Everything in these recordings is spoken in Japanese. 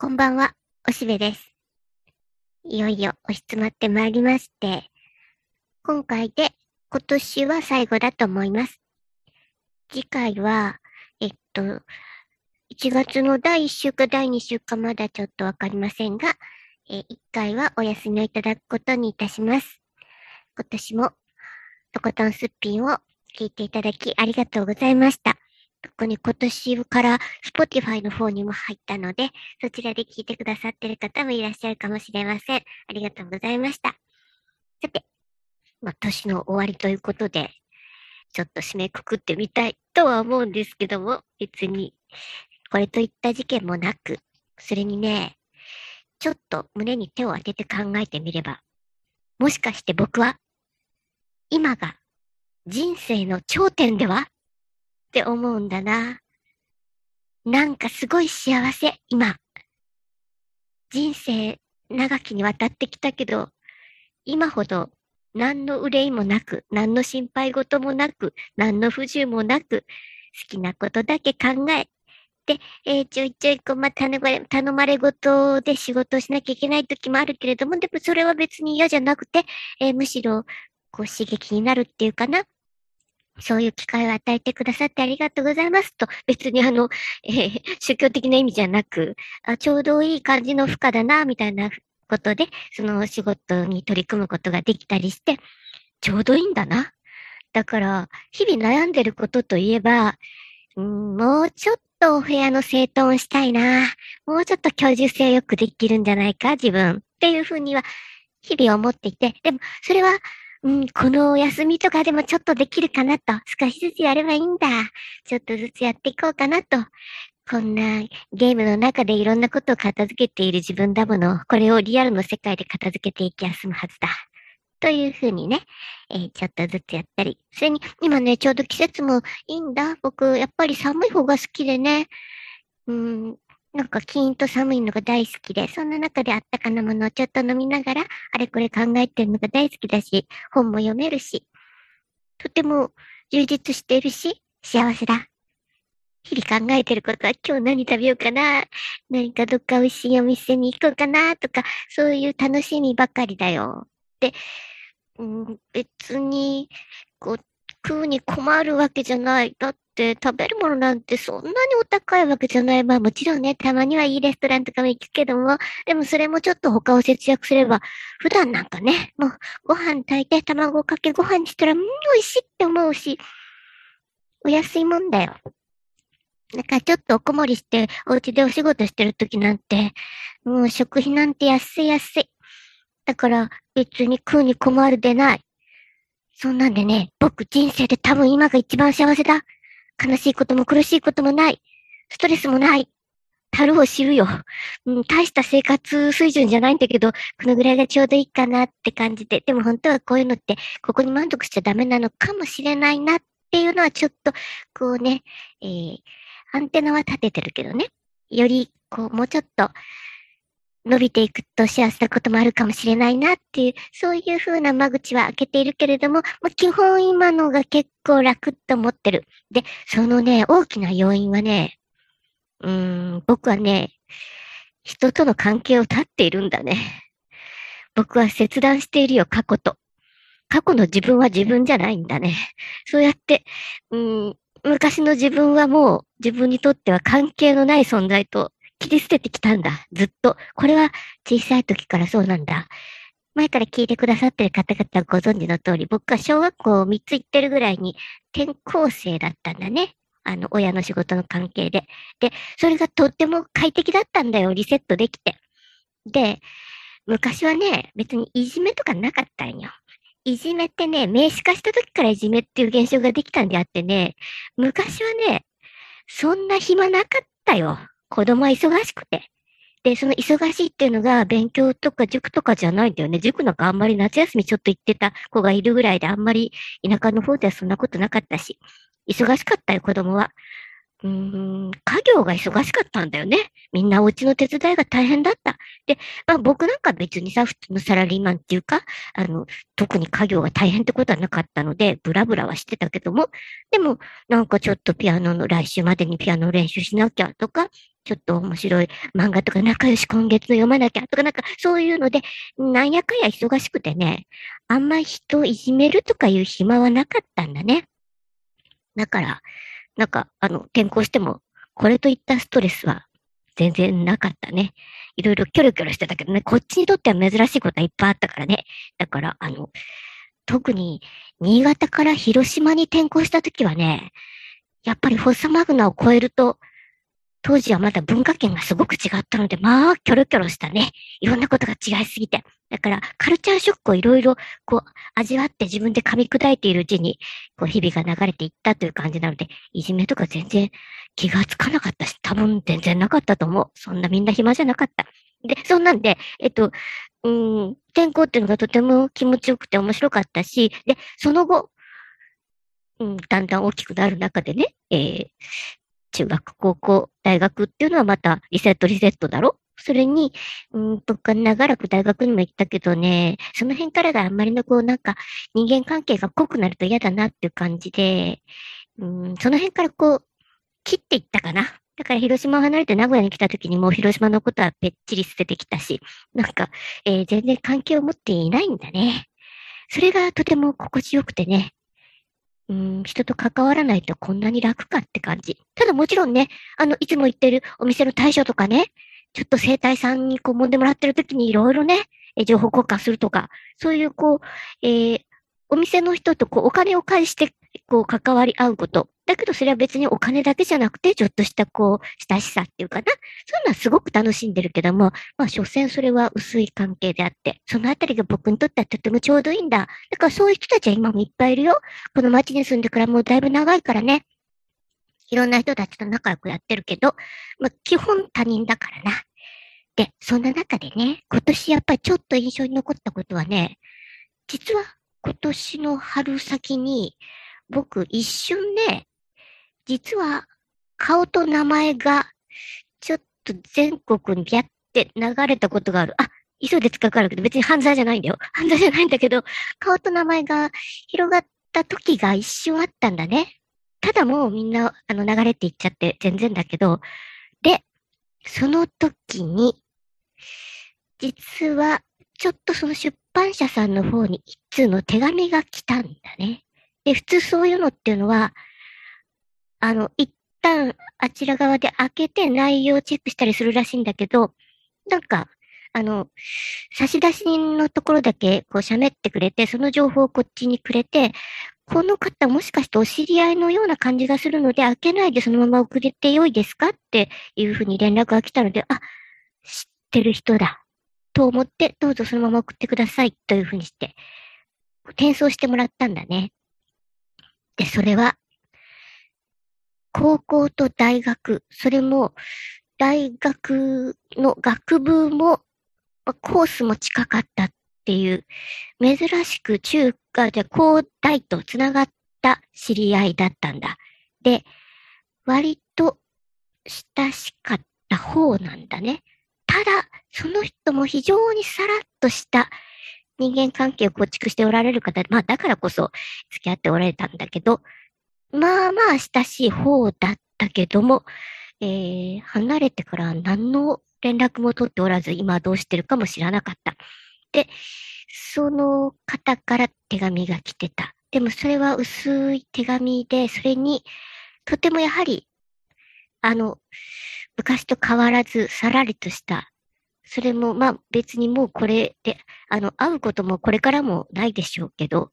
こんばんは、おしべです。いよいよ押し詰まってまいりまして、今回で今年は最後だと思います。次回は、えっと、1月の第1週か第2週かまだちょっとわかりませんが、え1回はお休みをいただくことにいたします。今年も、とことんすっぴんを聞いていただきありがとうございました。特に今年から Spotify の方にも入ったので、そちらで聞いてくださってる方もいらっしゃるかもしれません。ありがとうございました。さて、まあ、年の終わりということで、ちょっと締めくくってみたいとは思うんですけども、別に、これといった事件もなく、それにね、ちょっと胸に手を当てて考えてみれば、もしかして僕は、今が人生の頂点では？って思うんだな。なんかすごい幸せ、今。人生長きにわたってきたけど、今ほど何の憂いもなく、何の心配事もなく、何の不自由もなく、好きなことだけ考え、で、えー、ちょいちょいこう、まあ、頼まれ、頼まれ事で仕事をしなきゃいけない時もあるけれども、でもそれは別に嫌じゃなくて、えー、むしろ、こう刺激になるっていうかな。そういう機会を与えてくださってありがとうございますと、別にあの、えー、宗教的な意味じゃなく、あちょうどいい感じの負荷だな、みたいなことで、そのお仕事に取り組むことができたりして、ちょうどいいんだな。だから、日々悩んでることといえば、うん、もうちょっとお部屋の整頓したいな。もうちょっと居住性よくできるんじゃないか、自分。っていうふうには、日々思っていて、でも、それは、うん、このお休みとかでもちょっとできるかなと、少しずつやればいいんだ。ちょっとずつやっていこうかなと。こんなゲームの中でいろんなことを片付けている自分だもの、これをリアルの世界で片付けていきやすむはずだ。というふうにね、えー、ちょっとずつやったり。それに、今ね、ちょうど季節もいいんだ。僕、やっぱり寒い方が好きでね。うん、なんかキーンと寒いのが大好きで、そんな中であったかなものをちょっと飲みながら、あれこれ考えてるのが大好きだし、本も読めるし、とても充実しているし、幸せだ。日々考えてることは今日何食べようかな、何かどっか美味しいお店に行こうかな、とか、そういう楽しみばかりだよ。で、うん、別に、こう、食うに困るわけじゃない。だって食べるものなんてそんなにお高いわけじゃない。まあもちろんね、たまにはいいレストランとかも行くけども、でもそれもちょっと他を節約すれば、普段なんかね、もうご飯炊いて卵かけご飯にしたら、うん、美味しいって思うし、お安いもんだよ。だかちょっとおこもりして、お家でお仕事してる時なんて、もう食費なんて安い安い。だから別に食うに困るでない。そんなんでね、僕人生で多分今が一番幸せだ。悲しいことも苦しいこともない。ストレスもない。たるを知るよ。うん、大した生活水準じゃないんだけど、このぐらいがちょうどいいかなって感じで。でも本当はこういうのって、ここに満足しちゃダメなのかもしれないなっていうのはちょっと、こうね、えー、アンテナは立ててるけどね。より、こう、もうちょっと、伸びていくと幸せなこともあるかもしれないなっていう、そういう風な間口は開けているけれども、まあ、基本今のが結構楽と思ってる。で、そのね、大きな要因はね、うん、僕はね、人との関係を断っているんだね。僕は切断しているよ、過去と。過去の自分は自分じゃないんだね。そうやって、うん、昔の自分はもう自分にとっては関係のない存在と切り捨ててきたんだ。ずっと。これは小さい時からそうなんだ。前から聞いてくださってる方々はご存知の通り、僕は小学校3つ行ってるぐらいに転校生だったんだね。あの、親の仕事の関係で。で、それがとっても快適だったんだよ。リセットできて。で、昔はね、別にいじめとかなかったんよ。いじめってね、名詞化した時からいじめっていう現象ができたんであってね、昔はね、そんな暇なかったよ。子供は忙しくて。で、その忙しいっていうのが勉強とか塾とかじゃないんだよね。塾なんかあんまり夏休みちょっと行ってた子がいるぐらいであんまり田舎の方ではそんなことなかったし。忙しかったよ、子供は。うーん、家業が忙しかったんだよね。みんなお家の手伝いが大変だった。で、まあ僕なんか別にさ、普通のサラリーマンっていうか、あの、特に家業が大変ってことはなかったので、ブラブラはしてたけども、でも、なんかちょっとピアノの来週までにピアノ練習しなきゃとか、ちょっと面白い漫画とか仲良し今月読まなきゃとかなんかそういうので、なんやかんや忙しくてね、あんまり人をいじめるとかいう暇はなかったんだね。だから、なんか、あの、転校しても、これといったストレスは全然なかったね。いろいろキョロキョロしてたけどね、こっちにとっては珍しいことはいっぱいあったからね。だから、あの、特に、新潟から広島に転校した時はね、やっぱりフォッサマグナを超えると、当時はまだ文化圏がすごく違ったので、まあ、キョロキョロしたね。いろんなことが違いすぎて。だから、カルチャーショックをいろいろ、こう、味わって自分で噛み砕いているうちに、こう、日々が流れていったという感じなので、いじめとか全然気がつかなかったし、多分全然なかったと思う。そんなみんな暇じゃなかった。で、そんなんで、えっと、うん、転校っていうのがとても気持ちよくて面白かったし、で、その後、うん、だんだん大きくなる中でね、えー、中学、高校、大学っていうのはまたリセットリセットだろ？それに、うんとか長らく大学にも行ったけどね、その辺からがあんまりのこうなんか人間関係が濃くなると嫌だなっていう感じで、うん、その辺からこう切っていったかな？だから広島を離れて名古屋に来た時にもう広島のことはぺっちり捨ててきたし、なんか、えー、全然関係を持っていないんだね。それがとても心地よくてね、うん、人と関わらないとこんなに楽かって感じ。ただもちろんね、あの、いつも行ってるお店の対象とかね、ちょっと生体さんにこう揉んでもらってる時にいろいろね、情報交換するとか、そういうこう、えー、お店の人とこうお金を返してこう関わり合うこと。だけどそれは別にお金だけじゃなくて、ちょっとしたこう、親しさっていうかな。そういうのはすごく楽しんでるけども、まあ、所詮それは薄い関係であって、そのあたりが僕にとってはとてもちょうどいいんだ。だからそういう人たちは今もいっぱいいるよ。この街に住んでからもうだいぶ長いからね。いろんな人たちと仲良くやってるけど、まあ、基本他人だからな。で、そんな中でね、今年やっぱりちょっと印象に残ったことはね、実は今年の春先に、僕一瞬ね、実は顔と名前がちょっと全国にギャって流れたことがある。あ、急いでかかるけど別に犯罪じゃないんだよ。犯罪じゃないんだけど、顔と名前が広がった時が一瞬あったんだね。ただもうみんなあの流れていっちゃって全然だけど、で、その時に、実はちょっとその出版社さんの方に一通の手紙が来たんだね。で、普通そういうのっていうのは、あの、一旦あちら側で開けて内容をチェックしたりするらしいんだけど、なんか、あの、差出人のところだけこう喋ってくれて、その情報をこっちにくれて、この方もしかしてお知り合いのような感じがするので、開けないでそのまま送れてよいですかっていうふうに連絡が来たので、あ、知ってる人だ。と思って、どうぞそのまま送ってくださいというふうにして、転送してもらったんだね。で、それは、高校と大学、それも、大学の学部も、コースも近かったっていう、珍しく中華で高大とつながった知り合いだったんだ。で、割と親しかった方なんだね。ただ、その人も非常にさらっとした人間関係を構築しておられる方、まあだからこそ付き合っておられたんだけど、まあまあ親しい方だったけども、えー、離れてから何の連絡も取っておらず、今どうしてるかも知らなかった。で、その方から手紙が来てた。でもそれは薄い手紙で、それに、とてもやはり、あの、昔と変わらずさらりとしたそれも、まあ別にもうこれで、あの、会うこともこれからもないでしょうけど、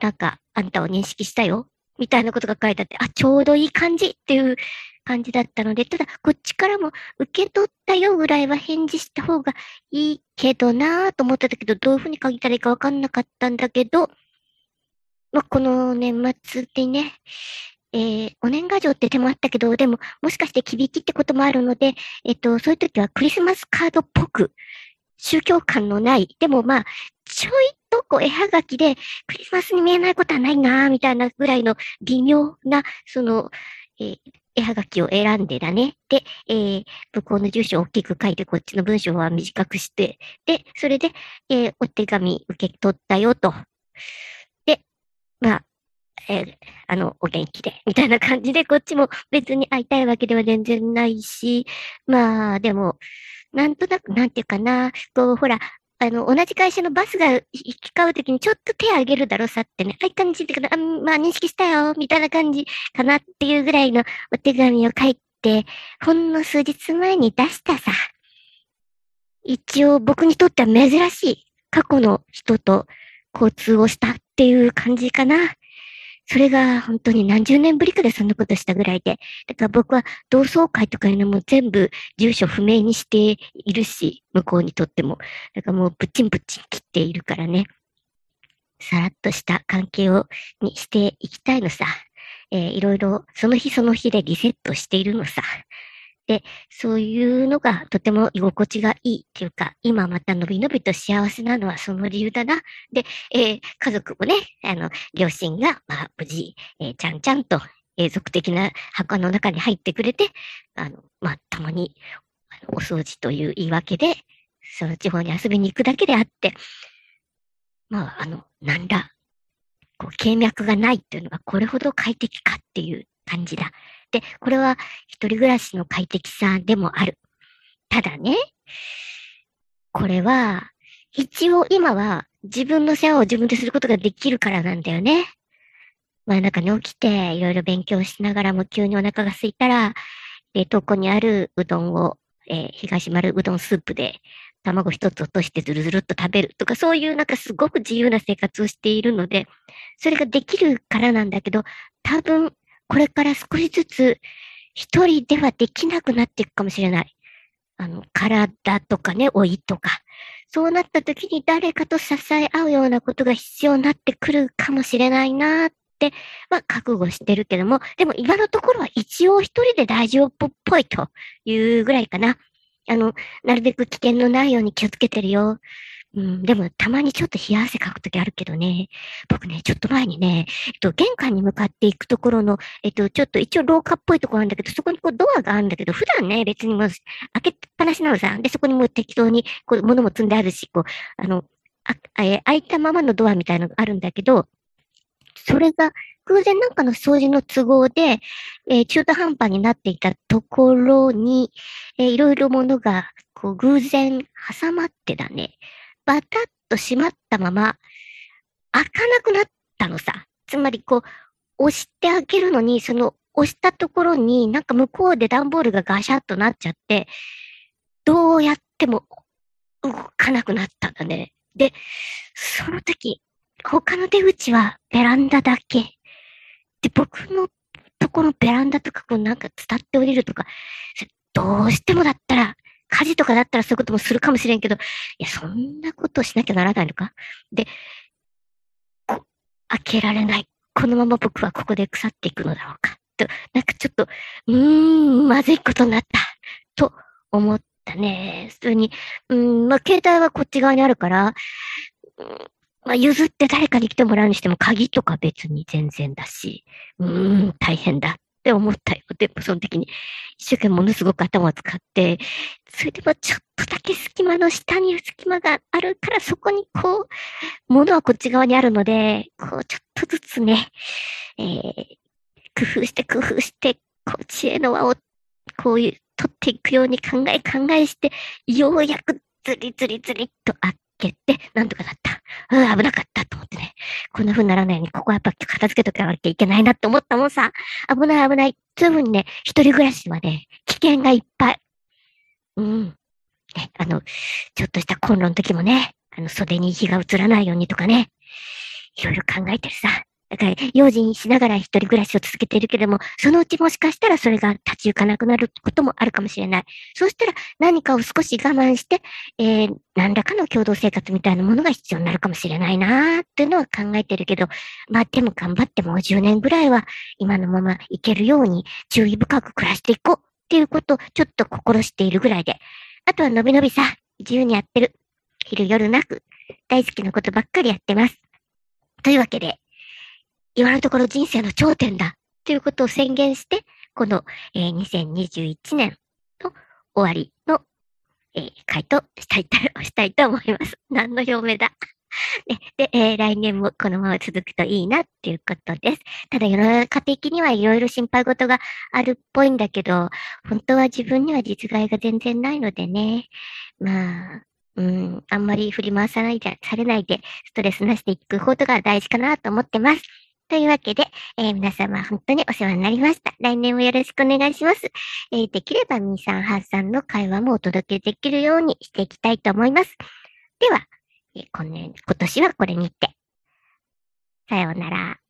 なんか、あんたを認識したよ、みたいなことが書いてあって、あ、ちょうどいい感じっていう感じだったので、ただ、こっちからも受け取ったよぐらいは返事した方がいいけどなぁと思ってたけど、どういうふうに書いたらいいかわかんなかったんだけど、まあ、この年末でね、えー、お年賀状って手もあったけど、でも、もしかして響きってこともあるので、えっと、そういう時はクリスマスカードっぽく、宗教感のない、でもまあ、ちょいとこう絵はがきで、クリスマスに見えないことはないなみたいなぐらいの微妙な、その、えー、絵はがきを選んでだね。で、えー、向こうの住所を大きく書いて、こっちの文章は短くして、で、それで、えー、お手紙受け取ったよと。で、まあ、えー、あの、お元気で、みたいな感じで、こっちも別に会いたいわけでは全然ないし、まあ、でも、なんとなく、なんていうかな、こう、ほら、あの、同じ会社のバスが行き交うときにちょっと手あげるだろさってね、あ、いい感じで、あ、まあ認識したよ、みたいな感じかなっていうぐらいのお手紙を書いて、ほんの数日前に出したさ。一応僕にとっては珍しい過去の人と交通をしたっていう感じかな。それが本当に何十年ぶりかでそんなことしたぐらいで。だから僕は同窓会とかいうのも全部住所不明にしているし、向こうにとっても。だからもうプチンプチン切っているからね。さらっとした関係を、にしていきたいのさ。えー、いろいろその日その日でリセットしているのさ。で、そういうのがとても居心地がいいっていうか、今またのびのびと幸せなのはその理由だな。で、えー、家族もね、あの、両親が、まあ、無事、えー、ちゃんちゃんと永続的な墓の中に入ってくれて、あの、まあ、たまに、お掃除という言い訳で、その地方に遊びに行くだけであって、まあ、あの、なんだ、こう、経脈がないっていうのがこれほど快適かっていう感じだ。で、これは一人暮らしの快適さでもある。ただね、これは、一応今は自分の世話を自分ですることができるからなんだよね。真夜中に起きていろいろ勉強しながらも急にお腹が空いたら、冷凍庫にあるうどんを、えー、東丸うどんスープで卵一つ落としてずるずるっと食べるとか、そういうなんかすごく自由な生活をしているので、それができるからなんだけど、多分これから少しずつ一人ではできなくなっていくかもしれない。あの、体とかね、老いとか。そうなった時に誰かと支え合うようなことが必要になってくるかもしれないなって、まあ、覚悟してるけども、でも今のところは一応一人で大丈夫っぽいというぐらいかな。あの、なるべく危険のないように気をつけてるよ。うん、でも、たまにちょっと冷や汗かくときあるけどね。僕ね、ちょっと前にね、えっと、玄関に向かっていくところの、えっと、ちょっと一応廊下っぽいところなんだけど、そこにこうドアがあるんだけど、普段ね、別にもう開けっぱなしなのさ。で、そこにもう適当に、こう、物も積んであるし、こう、あの、あ、え開いたままのドアみたいなのがあるんだけど、それが偶然なんかの掃除の都合で、えー、中途半端になっていたところに、えー、いろいろものが、こう、偶然挟まってだね。バタッと閉まったまま、開かなくなったのさ。つまりこう、押して開けるのに、その押したところになんか向こうで段ボールがガシャッとなっちゃって、どうやっても動かなくなったんだね。で、その時、他の出口はベランダだけ。で、僕のところベランダとかこうなんか伝って降りるとか、どうしてもだったら火事とかだったらそういうこともするかもしれんけど、いや、そんなことしなきゃならないのか？で、こ、開けられない。このまま僕はここで腐っていくのだろうか？と、なんかちょっと、うーん、まずいことになった。と思ったね。普通に、うん、まあ、携帯はこっち側にあるから、うん、まあ、譲って誰かに来てもらうにしても、鍵とか別に全然だし、うーん、大変だって思ったよ。でその時に一生懸命ものすごく頭を使って、それでもちょっとだけ隙間の下に隙間があるからそこにこう、物はこっち側にあるので、こうちょっとずつね、えー、工夫して工夫して、こう知恵の輪をこういう取っていくように考え考えして、ようやくズリズリズリっ蹴って、なんとかなった。うん、危なかったと思ってね。こんな風にならないように、ここはやっぱ片付けとかなきゃいけないなって思ったもんさ。危ない危ない。そういう風にね、一人暮らしはね、危険がいっぱい。うん。ね、あの、ちょっとしたコンロの時もね、あの、袖に火が映らないようにとかね、いろいろ考えてるさ。だから、用心しながら一人暮らしを続けているけれども、そのうちもしかしたらそれが立ち行かなくなることもあるかもしれない。そうしたら何かを少し我慢して、えー、何らかの共同生活みたいなものが必要になるかもしれないなーっていうのは考えてるけど、まあでも頑張ってもう10年ぐらいは今のままいけるように注意深く暮らしていこうっていうことをちょっと心しているぐらいで。あとはのびのびさ、自由にやってる。昼夜なく、大好きなことばっかりやってます。というわけで、今のところ人生の頂点だということを宣言して、この、えー、2021年の終わりの、えー、回答したいと、したいと思います。何の表明だ で、えー、来年もこのまま続くといいなっていうことです。ただ世の中的にはいろいろ心配事があるっぽいんだけど、本当は自分には実害が全然ないのでね。まあ、うん、あんまり振り回さないで、されないで、ストレスなしでいくことが大事かなと思ってます。というわけで、えー、皆様本当にお世話になりました。来年もよろしくお願いします。えー、できればミーさん、ハーさんの会話もお届けできるようにしていきたいと思います。では、えー、今年はこれにて。さようなら。